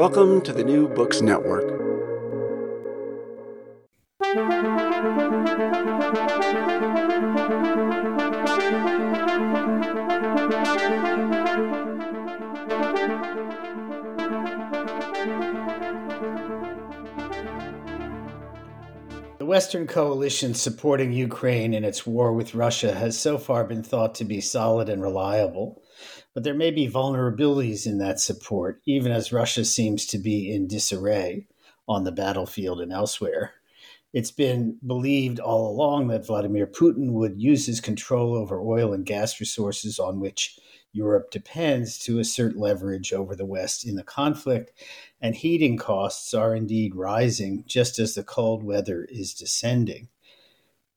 Welcome to the New Books Network. The Western coalition supporting Ukraine in its war with Russia has so far been thought to be solid and reliable. But there may be vulnerabilities in that support, even as Russia seems to be in disarray on the battlefield and elsewhere. It's been believed all along that Vladimir Putin would use his control over oil and gas resources on which Europe depends to assert leverage over the West in the conflict, and heating costs are indeed rising just as the cold weather is descending.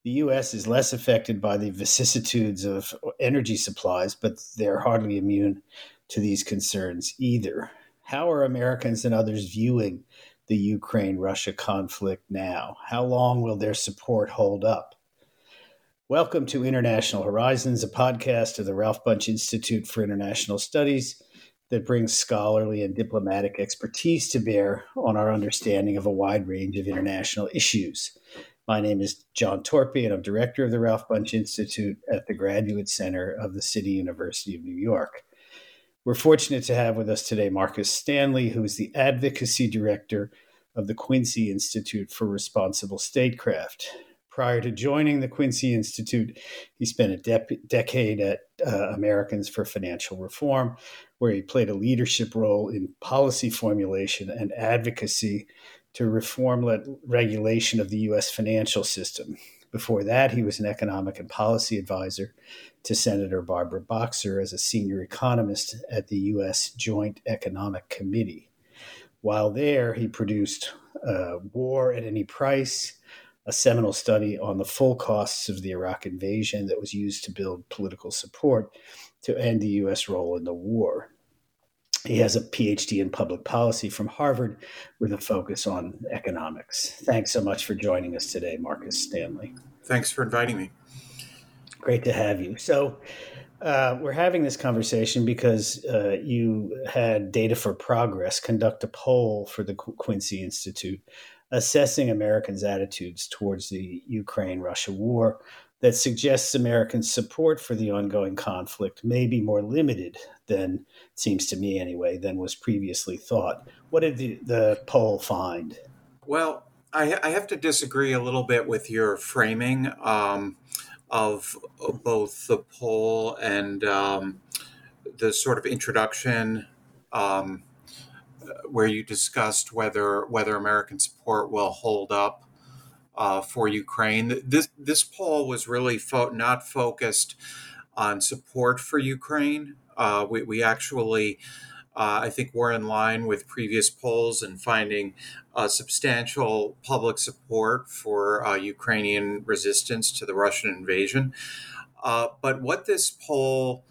The US is less affected by the vicissitudes of energy supplies, but they're hardly immune to these concerns either. How are Americans and others viewing the Ukraine Russia conflict now? How long will their support hold up? Welcome to International Horizons, a podcast of the Ralph Bunche Institute for International Studies that brings scholarly and diplomatic expertise to bear on our understanding of a wide range of international issues. My name is John Torpey, and I'm director of the Ralph Bunche Institute at the Graduate Center of the City University of New York. We're fortunate to have with us today Marcus Stanley, who is the advocacy director of the Quincy Institute for Responsible Statecraft. Prior to joining the Quincy Institute, he spent a de- decade at uh, Americans for Financial Reform, where he played a leadership role in policy formulation and advocacy to reform regulation of the U.S. financial system. Before that, he was an economic and policy advisor to Senator Barbara Boxer as a senior economist at the U.S. Joint Economic Committee. While there, he produced uh, War at Any Price, a seminal study on the full costs of the Iraq invasion that was used to build political support to end the U.S. role in the war. He has a PhD in public policy from Harvard with a focus on economics. Thanks so much for joining us today, Marcus Stanley. Thanks for inviting me. Great to have you. So, uh, we're having this conversation because uh, you had Data for Progress conduct a poll for the Quincy Institute assessing Americans' attitudes towards the Ukraine Russia war that suggests American support for the ongoing conflict may be more limited than, seems to me anyway, than was previously thought. What did the, the poll find? Well, I, I, have to disagree a little bit with your framing um, of both the poll and um, the sort of introduction. Um, where you discussed whether whether American support will hold up uh, for Ukraine. This this poll was really fo- not focused on support for Ukraine. Uh, we, we actually, uh, I think, we're in line with previous polls and finding uh, substantial public support for uh, Ukrainian resistance to the Russian invasion. Uh, but what this poll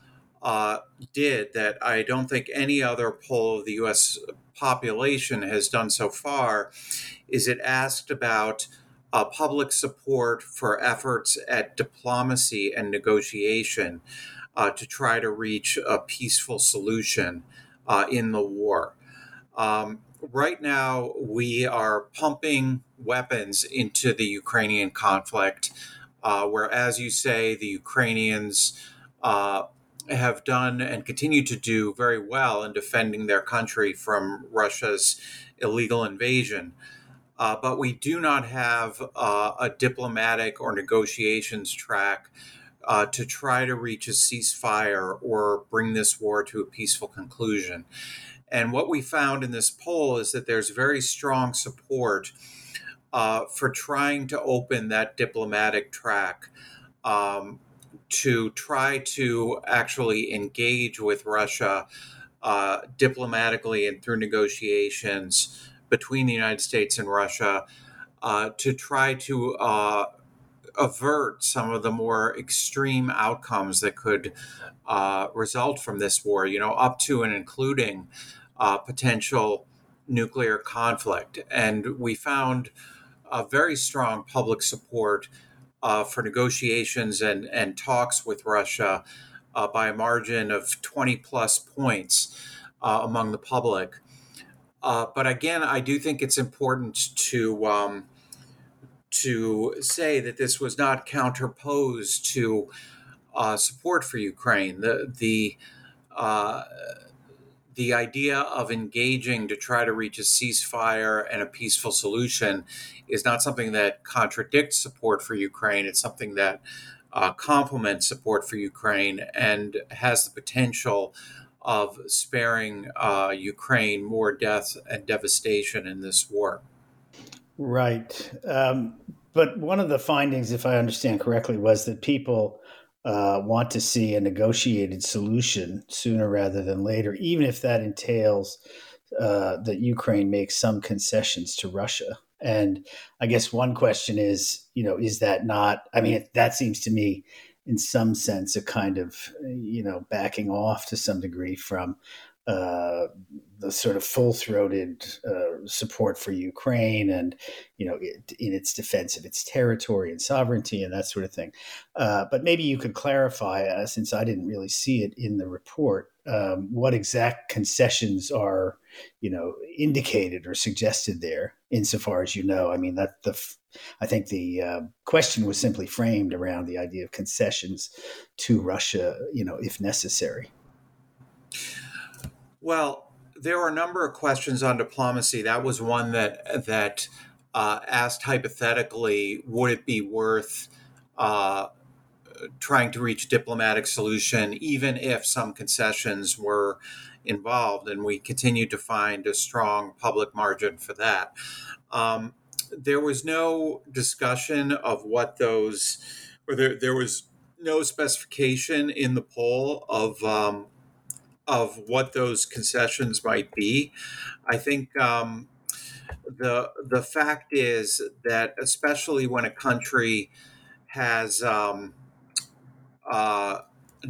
did that I don't think any other poll of the U.S. population has done so far is it asked about uh, public support for efforts at diplomacy and negotiation uh, to try to reach a peaceful solution uh, in the war. Um, right now, we are pumping weapons into the Ukrainian conflict, uh, where, as you say, the Ukrainians uh, have done and continue to do very well in defending their country from Russia's illegal invasion. Uh, but we do not have uh, a diplomatic or negotiations track uh, to try to reach a ceasefire or bring this war to a peaceful conclusion. And what we found in this poll is that there's very strong support uh, for trying to open that diplomatic track. Um, to try to actually engage with Russia uh, diplomatically and through negotiations between the United States and Russia uh, to try to uh, avert some of the more extreme outcomes that could uh, result from this war, you know, up to and including uh, potential nuclear conflict. And we found a very strong public support uh, for negotiations and, and talks with Russia uh, by a margin of 20 plus points. among the public. Uh, but again, I do think it's important to um, to say that this was not counterposed to uh, support for Ukraine. The the uh, the idea of engaging to try to reach a ceasefire and a peaceful solution is not something that contradicts support for Ukraine. It's something that uh, complements support for Ukraine and has the potential of sparing uh, Ukraine more death and devastation in this war. Right. Um, but one of the findings, if I understand correctly, was that people uh, want to see a negotiated solution sooner rather than later, even if that entails uh, that Ukraine makes some concessions to Russia. And I guess one question is, you know, is that not? I mean, that seems to me, in some sense, a kind of, you know, backing off to some degree from uh, the sort of full-throated uh, support for Ukraine and you know it, in its defense of its territory and sovereignty and that sort of thing. Uh, but maybe you could clarify, uh, since I didn't really see it in the report, um, what exact concessions are you know indicated or suggested there, insofar as you know. I mean that the I think the uh, question was simply framed around the idea of concessions to Russia, you know, if necessary. Well, there were a number of questions on diplomacy. That was one that that uh, asked hypothetically, would it be worth uh, trying to reach diplomatic solution, even if some concessions were involved? And we continue to find a strong public margin for that. Um, there was no discussion of what those, or there, there was no specification in the poll of um, of what those concessions might be. I think um, the the fact is that especially when a country has um, uh,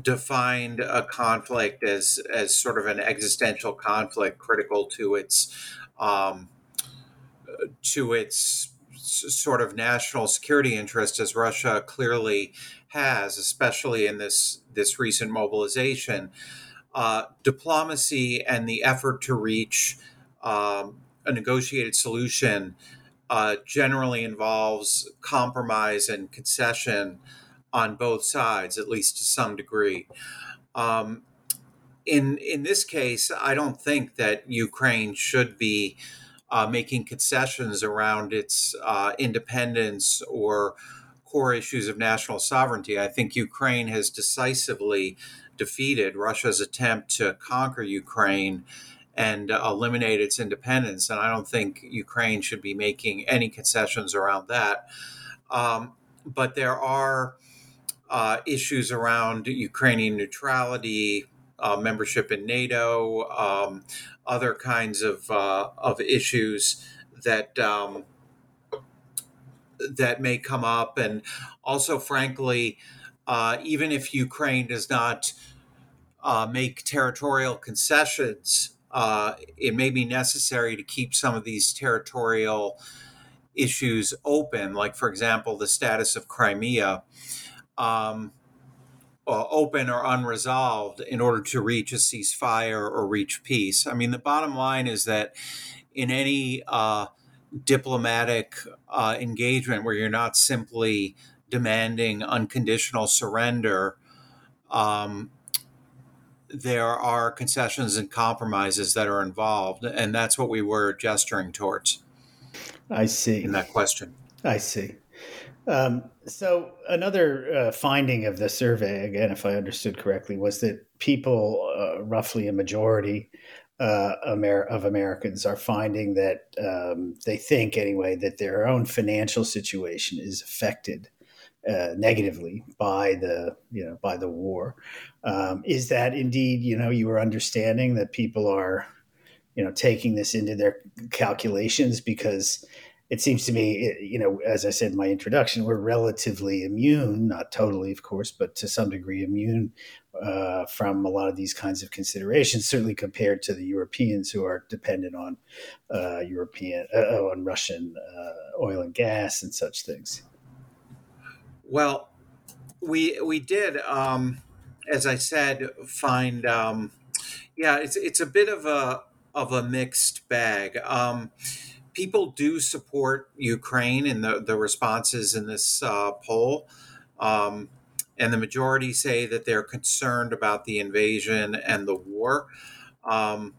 defined a conflict as as sort of an existential conflict critical to its um, to its sort of national security interest as Russia clearly has, especially in this this recent mobilization. Uh, diplomacy and the effort to reach um, a negotiated solution uh, generally involves compromise and concession on both sides, at least to some degree. Um, in in this case, I don't think that Ukraine should be uh, making concessions around its uh, independence or core issues of national sovereignty. I think Ukraine has decisively defeated Russia's attempt to conquer Ukraine and eliminate its independence. And I don't think Ukraine should be making any concessions around that. Um, but there are uh, issues around Ukrainian neutrality, uh, membership in NATO, um, other kinds of uh, of issues that um, that may come up, and also, frankly, uh, even if Ukraine does not uh, make territorial concessions, uh, it may be necessary to keep some of these territorial issues open, like, for example, the status of Crimea, um, uh, open or unresolved in order to reach a ceasefire or reach peace. I mean, the bottom line is that in any uh, diplomatic uh, engagement where you're not simply demanding unconditional surrender, um, there are concessions and compromises that are involved, and that's what we were gesturing towards. I see. In that question. I see. Um, so, another uh, finding of the survey, again, if I understood correctly, was that people, uh, roughly a majority uh, Amer- of Americans, are finding that um, they think, anyway, that their own financial situation is affected uh, negatively by the you know by the war. Um, is that indeed you know you were understanding that people are you know taking this into their calculations because it seems to me you know as I said in my introduction we're relatively immune not totally of course but to some degree immune uh, from a lot of these kinds of considerations certainly compared to the Europeans who are dependent on uh, European uh, on Russian uh, oil and gas and such things. Well, we we did, um, as I said, find um, Yeah, it's it's a bit of a of a mixed bag. Um, people do support Ukraine in the the responses in this uh, poll. Um, and the majority say that they're concerned about the invasion and the war. Um,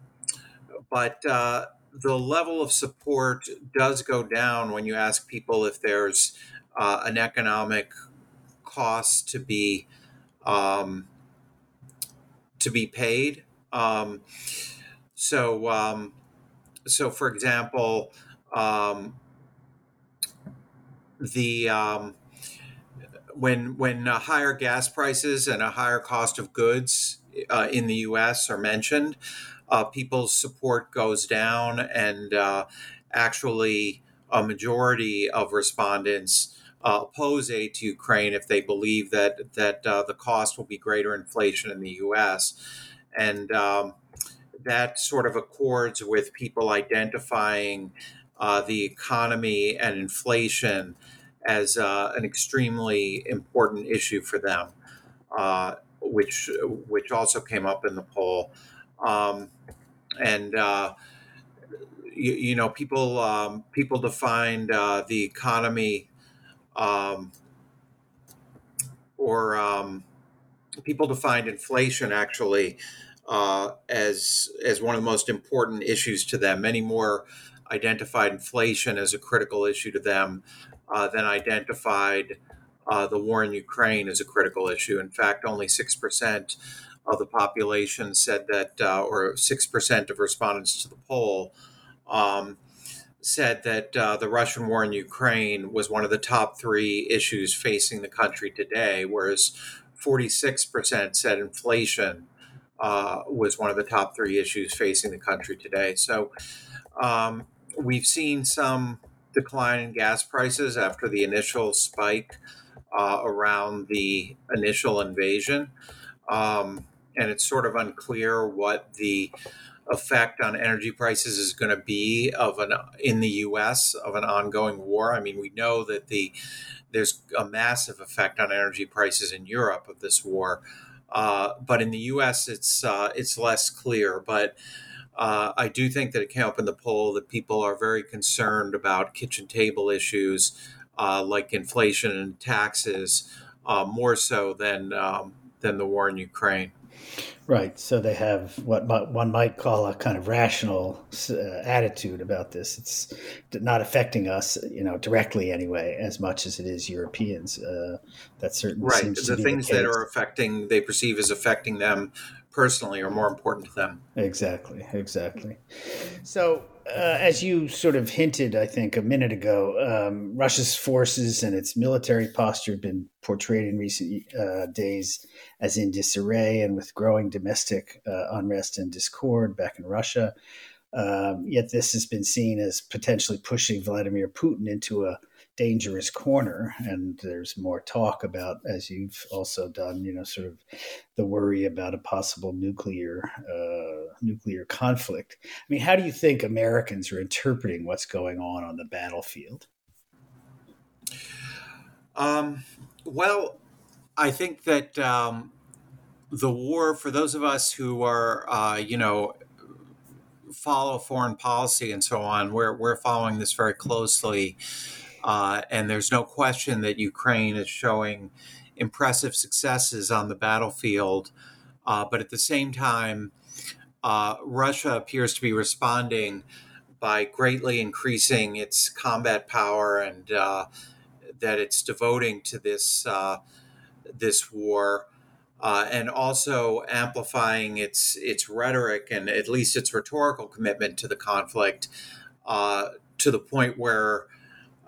but uh, the level of support does go down when you ask people if there's uh, an economic cost to be um, to be paid. Um, so, um, so for example, um, the um, when when uh, higher gas prices and a higher cost of goods uh, in the U.S. are mentioned, uh, people's support goes down, and uh, actually, a majority of respondents uh, oppose aid to Ukraine if they believe that that uh, the cost will be greater inflation in the U.S. and um, that sort of accords with people identifying the economy and inflation as uh, an extremely important issue for them, uh, which which also came up in the poll. Um, and uh, you, you, know, people um, people defined uh, the economy um, or um, people defined inflation actually uh, as as one of the most important issues to them. Many more identified inflation as a critical issue to them uh, then identified uh, the war in Ukraine as a critical issue. In fact, only 6% of the population said that, uh, or 6% of respondents to the poll um, said that uh, the Russian war in Ukraine was one of the top three issues facing the country today, whereas 46% said inflation uh, was one of the top three issues facing the country today. So um, we've seen some decline in gas prices after the initial spike uh, around the initial invasion. Um, and it's sort of unclear what the effect on energy prices is going to be of an in the U.S. of an ongoing war. I mean, we know that the there's a massive effect on energy prices in Europe of this war, uh, but in the U.S. it's uh, it's less clear. But uh, I do think that it came up in the poll that people are very concerned about kitchen table issues uh, like inflation and taxes uh, more so than um, than the war in Ukraine. Right. So they have what one might call a kind of rational uh, attitude about this. It's not affecting us, you know, directly anyway, as much as it is Europeans. Uh, that certainly right. the things the that are affecting, they perceive as affecting them personally are more important to them. Exactly, exactly. So, uh, as you sort of hinted, I think a minute ago, um, Russia's forces and its military posture have been portrayed in recent uh, days as in disarray and with growing domestic uh, unrest and discord back in Russia. Um, yet, this has been seen as potentially pushing Vladimir Putin into a dangerous corner and there's more talk about as you've also done you know sort of the worry about a possible nuclear uh, nuclear conflict. I mean how do you think americans are interpreting what's going on on the battlefield? Um, well i think that um, the war for those of us who are uh, you know follow foreign policy and so on we're, we're following this very closely uh, and there's no question that Ukraine is showing impressive successes on the battlefield. Uh, but at the same time, uh, Russia appears to be responding by greatly increasing its combat power and uh, that it's devoting to this uh, this war. Uh, and also amplifying its its rhetoric and at least its rhetorical commitment to the conflict to the point where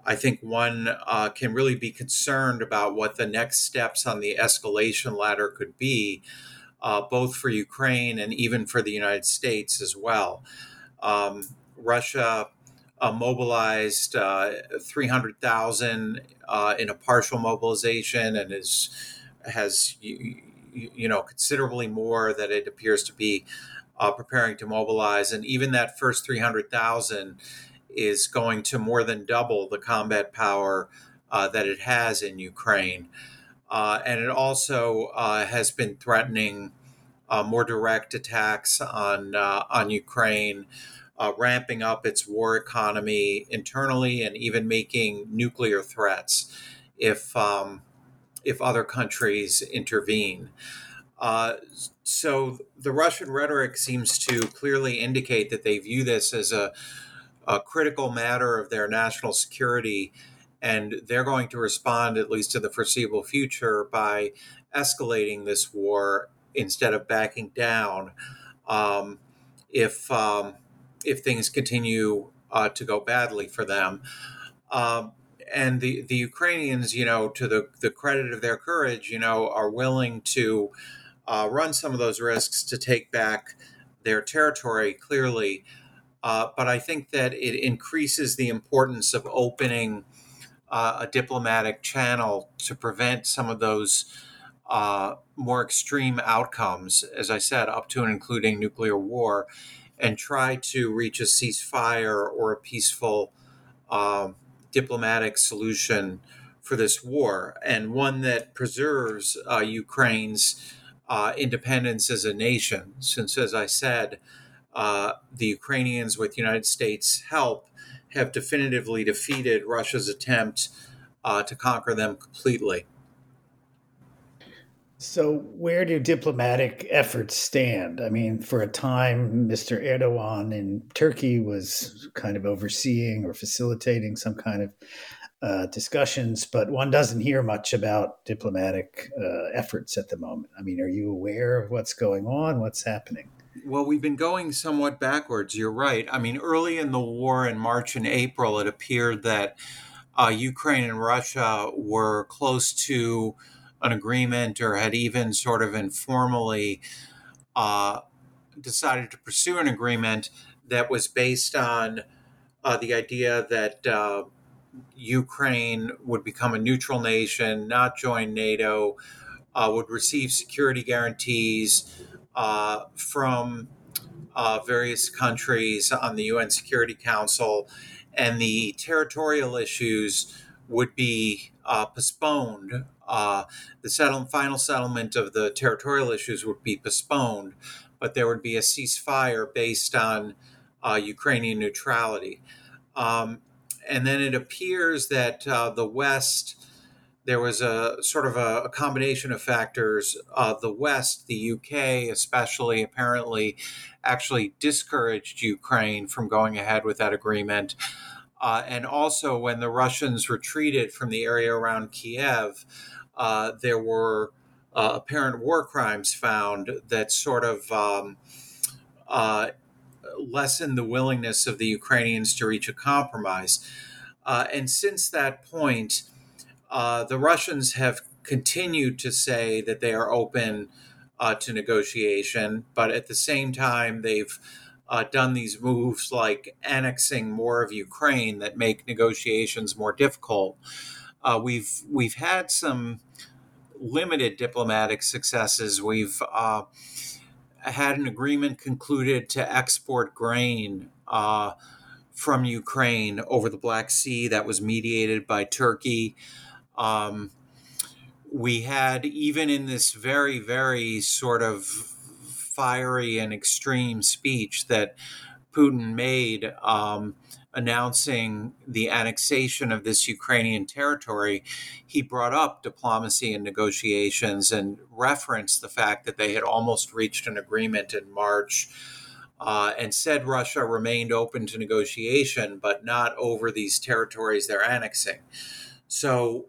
I think one uh, can really be concerned about what the next steps on the escalation ladder could be, uh, both for Ukraine and even for the United States as well. Um, Russia uh, mobilized uh, 300,000 uh, in a partial mobilization and is has you, you, know considerably more that it appears to be uh, preparing to mobilize, and even that first 300,000 is going to more than double the combat power uh, that it has in Ukraine. Uh, and it also uh, has been threatening uh, more direct attacks on uh, on Ukraine, uh, ramping up its war economy internally, and even making nuclear threats if um, if other countries intervene. So the Russian rhetoric seems to clearly indicate that they view this as a, a critical matter of their national security, and they're going to respond, at least in the foreseeable future, by escalating this war instead of backing down. Um, if um, if things continue uh, to go badly for them. Um, and the, the Ukrainians, you know, to the, the credit of their courage, you know, are willing to uh, run some of those risks to take back their territory clearly. Uh, but I think that it increases the importance of opening uh, a diplomatic channel to prevent some of those uh, more extreme outcomes, as I said, up to and including nuclear war, and try to reach a ceasefire or a peaceful um, diplomatic solution for this war, and one that preserves uh, Ukraine's uh, independence as a nation. Since, as I said, uh, the Ukrainians, with United States help, have definitively defeated Russia's attempt uh, to conquer them completely. So, where do diplomatic efforts stand? I mean, for a time, Mr. Erdogan in Turkey was kind of overseeing or facilitating some kind of uh, discussions, but one doesn't hear much about diplomatic uh, efforts at the moment. I mean, are you aware of what's going on? What's happening? Well, we've been going somewhat backwards. You're right. I mean, early in the war in March and April, it appeared that uh, Ukraine and Russia were close to an agreement or had even sort of informally uh, decided to pursue an agreement that was based on uh, the idea that uh, Ukraine would become a neutral nation, not join NATO, uh, would receive security guarantees uh, from uh, various countries on the UN Security Council, and the territorial issues would be uh, postponed. Uh, the final settlement of the territorial issues would be postponed, but there would be a ceasefire based on uh, Ukrainian neutrality. Um, and then it appears that uh, the West, there was a sort of a, a combination of factors. Uh, the West, the UK especially, apparently actually discouraged Ukraine from going ahead with that agreement. Uh, and also, when the Russians retreated from the area around Kiev, uh, there were uh, apparent war crimes found that sort of um, uh, lessened the willingness of the Ukrainians to reach a compromise. Uh, and since that point, uh, the Russians have continued to say that they are open to negotiation, but at the same time, they've uh, done these moves like annexing more of Ukraine that make negotiations more difficult. Uh, we've we've had some limited diplomatic successes. We've uh, had an agreement concluded to export grain uh, from Ukraine over the Black Sea that was mediated by Turkey. Um, we had even in this very very sort of fiery and extreme speech that Putin made um, announcing the annexation of this Ukrainian territory, he brought up diplomacy and negotiations and referenced the fact that they had almost reached an agreement in March. Uh, and said Russia remained open to negotiation, but not over these territories they're annexing. So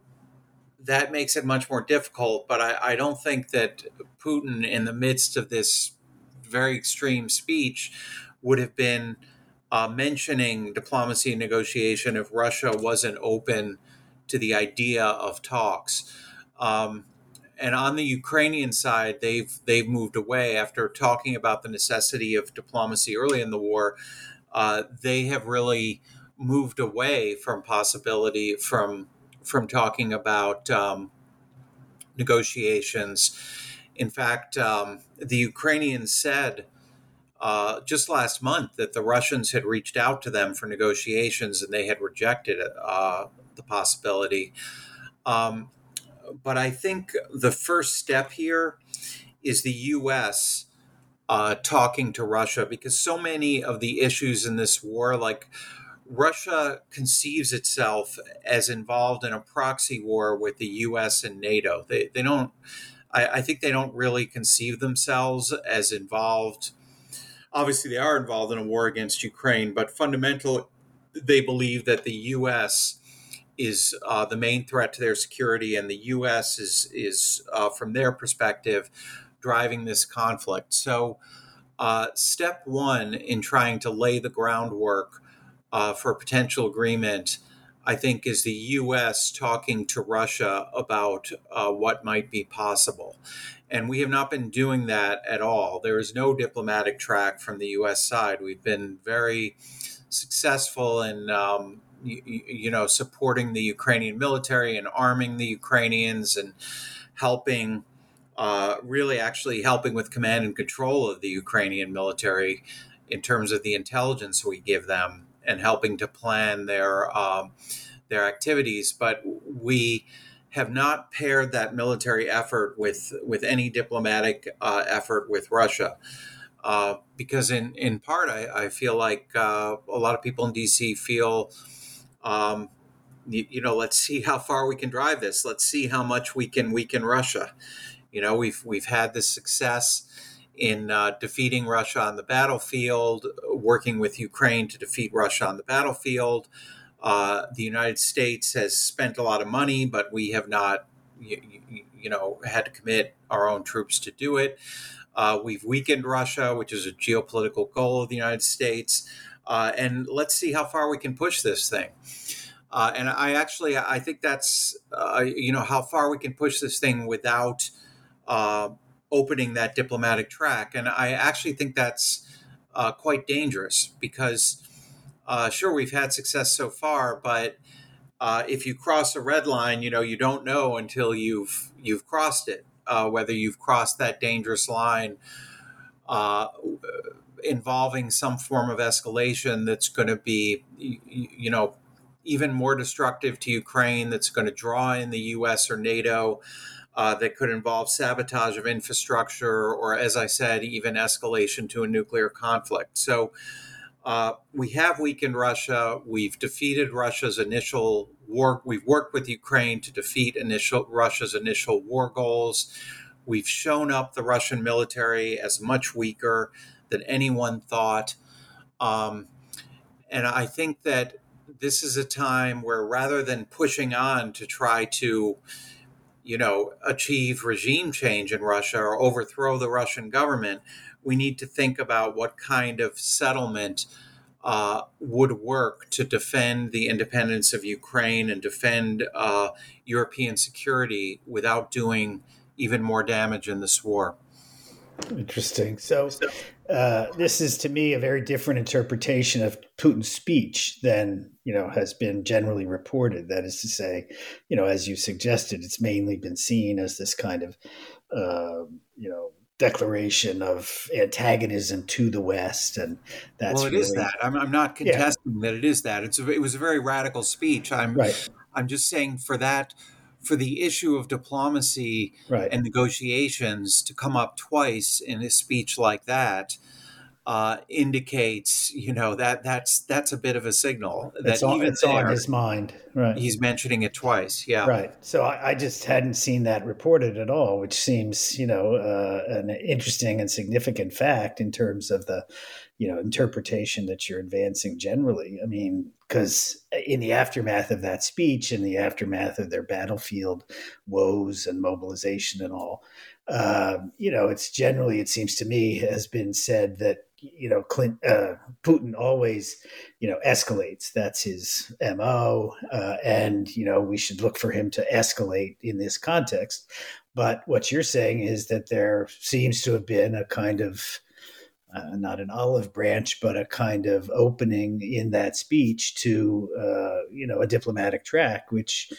that makes it much more difficult. But I, I don't think that Putin, in the midst of this very extreme speech would have been uh, mentioning diplomacy and negotiation if Russia wasn't open to the idea of talks. Um, and on the Ukrainian side, they've they've moved away after talking about the necessity of diplomacy early in the war. Uh, they have really moved away from possibility from from talking about um, negotiations in fact, um, the Ukrainians said uh, just last month that the Russians had reached out to them for negotiations and they had rejected uh, the possibility. Um, but I think the first step here is the U.S. uh, talking to Russia because so many of the issues in this war, like Russia conceives itself as involved in a proxy war with the U.S. and NATO. They, they don't, I, I think they don't really conceive themselves as involved. Obviously, they are involved in a war against Ukraine, but fundamentally, they believe that the U.S. is uh, the main threat to their security, and the U.S. is is uh, from their perspective driving this conflict. So, uh, step one in trying to lay the groundwork uh, for a potential agreement, I think, is the U.S. talking to Russia about uh, what might be possible. And we have not been doing that at all. There is no diplomatic track from the U.S. side. We've been very successful in, um, you, you know, supporting the Ukrainian military and arming the Ukrainians and helping. Uh, really, actually helping with command and control of the Ukrainian military in terms of the intelligence we give them and helping to plan their um, their activities. But we have not paired that military effort with with any diplomatic uh, effort with Russia. Uh, because in, in part, I, I feel like uh, a lot of people in DC feel, um, you, you, know, let's see how far we can drive this. Let's see how much we can weaken Russia. You know, we've we've had this success in uh, defeating Russia on the battlefield, working with Ukraine to defeat Russia on the battlefield. Uh, the United States has spent a lot of money, but we have not, you, you know, had to commit our own troops to do it. Uh, we've weakened Russia, which is a geopolitical goal of the United States, uh, and let's see how far we can push this thing. Uh, and I actually, I think that's, uh, you know, how far we can push this thing without opening that diplomatic track. And I actually think that's uh, quite dangerous because, uh, sure, we've had success so far, but uh, if you cross a red line, you know you don't know until you've you've crossed it uh, whether you've crossed that dangerous line uh, involving some form of escalation that's going to be you, you know even more destructive to Ukraine that's going to draw in the U.S. or NATO uh, that could involve sabotage of infrastructure or, as I said, even escalation to a nuclear conflict. So uh, we have weakened Russia. We've defeated Russia's initial war. We've worked with Ukraine to defeat initial Russia's initial war goals. We've shown up the Russian military as much weaker than anyone thought. Um, and I think that this is a time where rather than pushing on to try to you know, achieve regime change in Russia or overthrow the Russian government, we need to think about what kind of settlement uh, would work to defend the independence of Ukraine and defend uh, European security without doing even more damage in this war. Interesting. So, uh, this is to me a very different interpretation of Putin's speech than you know has been generally reported. That is to say, you know, as you suggested, it's mainly been seen as this kind of uh, you know declaration of antagonism to the West, and that's well, it really, is that. I'm, I'm not contesting yeah. that it is that. It's a, it was a very radical speech. I'm right. I'm just saying for that for the issue of diplomacy right. and negotiations to come up twice in a speech like that uh, indicates, you know, that that's that's a bit of a signal that it's on, even it's there, on his mind. Right, he's mentioning it twice. Yeah, right. So I, I just hadn't seen that reported at all, which seems, you know, uh, an interesting and significant fact in terms of the, you know, interpretation that you're advancing generally. I mean, because in the aftermath of that speech, in the aftermath of their battlefield woes and mobilization and all, uh, you know, it's generally, it seems to me, has been said that you know, Clint, uh, Putin always, you know, escalates. That's his mo, uh, and you know, we should look for him to escalate in this context. But what you're saying is that there seems to have been a kind of uh, not an olive branch, but a kind of opening in that speech to, uh, you know, a diplomatic track, which,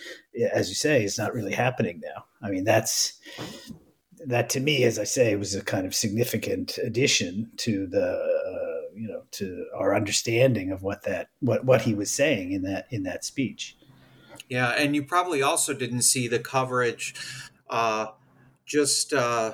as you say, is not really happening now. I mean, that's that to me, as I say, was a kind of significant addition to the, uh, you know, to our understanding of what that what what he was saying in that in that speech. Yeah, and you probably also didn't see the coverage uh, just uh,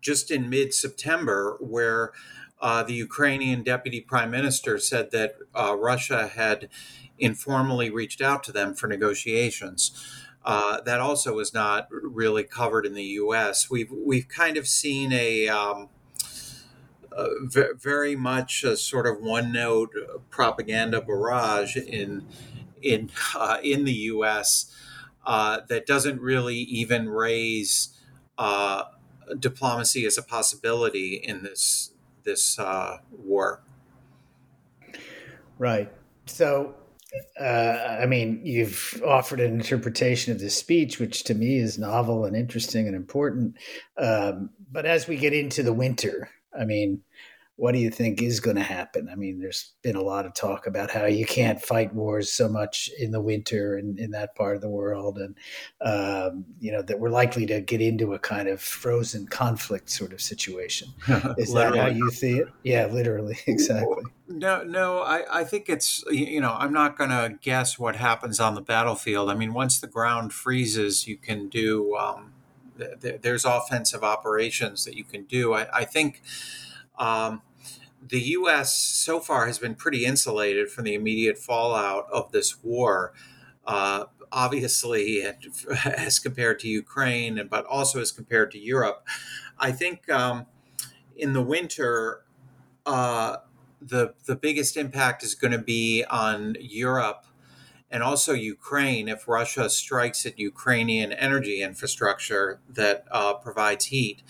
just in mid September, where uh, the Ukrainian deputy prime minister said that uh, Russia had informally reached out to them for negotiations. Uh, that also was not really covered in the U.S. We've we've kind of seen a, um, a very much a sort of one note propaganda barrage in in uh, in the U.S. Uh, that doesn't really even raise uh, diplomacy as a possibility in this this uh, war. Right. So, uh, I mean, you've offered an interpretation of this speech, which to me is novel and interesting and important. Um, but as we get into the winter, I mean, what do you think is going to happen? I mean, there's been a lot of talk about how you can't fight wars so much in the winter in, in that part of the world, and um, you know that we're likely to get into a kind of frozen conflict sort of situation. Is that how you see it? Yeah, literally, exactly. No, no, I, I think it's you know I'm not going to guess what happens on the battlefield. I mean, once the ground freezes, you can do. Um, th- there's offensive operations that you can do. I, I think. Um, the U.S. so far has been pretty insulated from the immediate fallout of this war. Uh, obviously, as compared to Ukraine, and but also as compared to Europe, I think um, in the winter, uh, the the biggest impact is going to be on Europe and also Ukraine if Russia strikes at Ukrainian energy infrastructure that uh, provides heat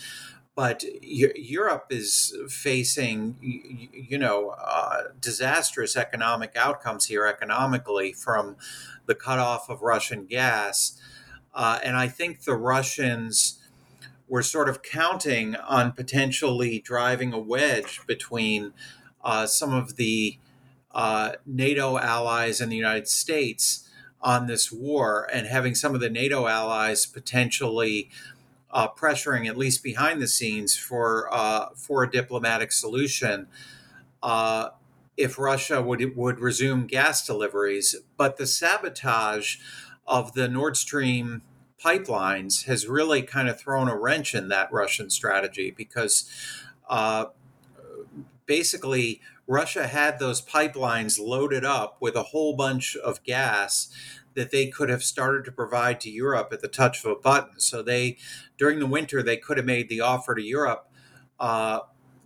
but Europe is facing, you know, uh, disastrous economic outcomes here economically from the cutoff of Russian gas. Uh, and I think the Russians were sort of counting on potentially driving a wedge between uh, some of the uh, NATO allies and the United States on this war and having some of the NATO allies potentially uh, pressuring, at least behind the scenes, for uh, for a diplomatic solution uh, if Russia would would resume gas deliveries. But the sabotage of the Nord Stream pipelines has really kind of thrown a wrench in that Russian strategy because uh, basically Russia had those pipelines loaded up with a whole bunch of gas that they could have started to provide to Europe at the touch of a button. So they, during the winter, they could have made the offer to Europe, uh,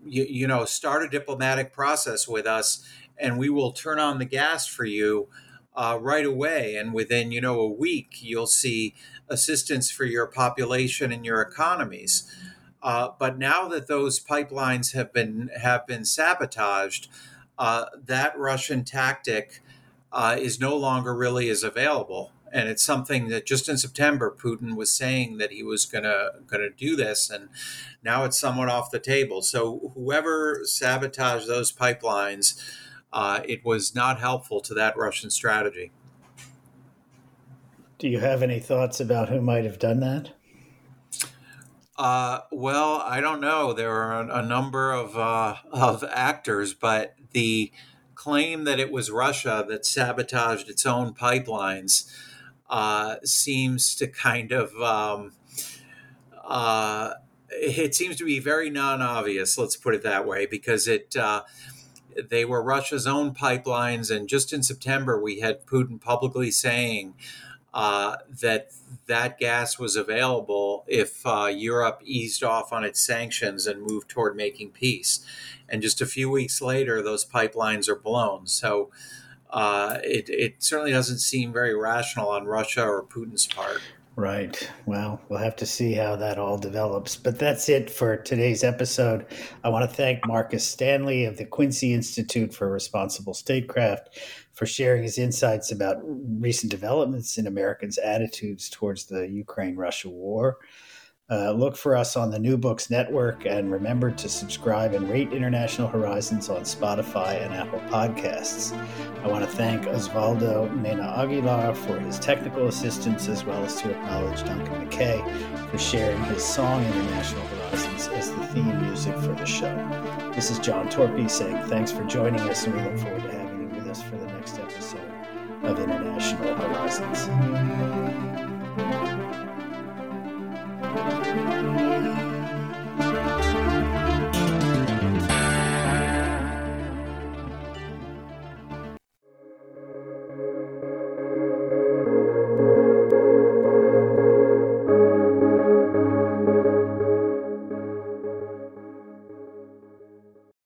you, you know, start a diplomatic process with us, and we will turn on the gas for you. Uh, right away, and within you know a week, you'll see assistance for your population and your economies. Uh, but now that those pipelines have been have been sabotaged, uh, that Russian tactic uh, is no longer really as available. And it's something that just in September, Putin was saying that he was gonna gonna do this, and now it's somewhat off the table. So whoever sabotaged those pipelines, uh, it was not helpful to that Russian strategy. Do you have any thoughts about who might have done that? Uh, well, I don't know. There are a, a number of uh, of actors, but the claim that it was Russia that sabotaged its own pipelines uh, seems to kind of um, uh, it seems to be very non-obvious. Let's put it that way, because it uh, they were Russia's own pipelines, and just in September we had Putin publicly saying uh, that that gas was available if uh, Europe eased off on its sanctions and moved toward making peace. And just a few weeks later, those pipelines are blown. So uh, it, it certainly doesn't seem very rational on Russia or Putin's part. Right. Well, we'll have to see how that all develops. But that's it for today's episode. I want to thank Marcus Stanley of the Quincy Institute for Responsible Statecraft for sharing his insights about recent developments in Americans' attitudes towards the Ukraine Russia war. Uh, look for us on the New Books Network and remember to subscribe and rate International Horizons on Spotify and Apple Podcasts. I want to thank Osvaldo Mena Aguilar for his technical assistance as well as to acknowledge Duncan McKay for sharing his song International Horizons as the theme music for the show. This is John Torpey saying thanks for joining us and we look forward to having you with us for the next episode of International Horizons.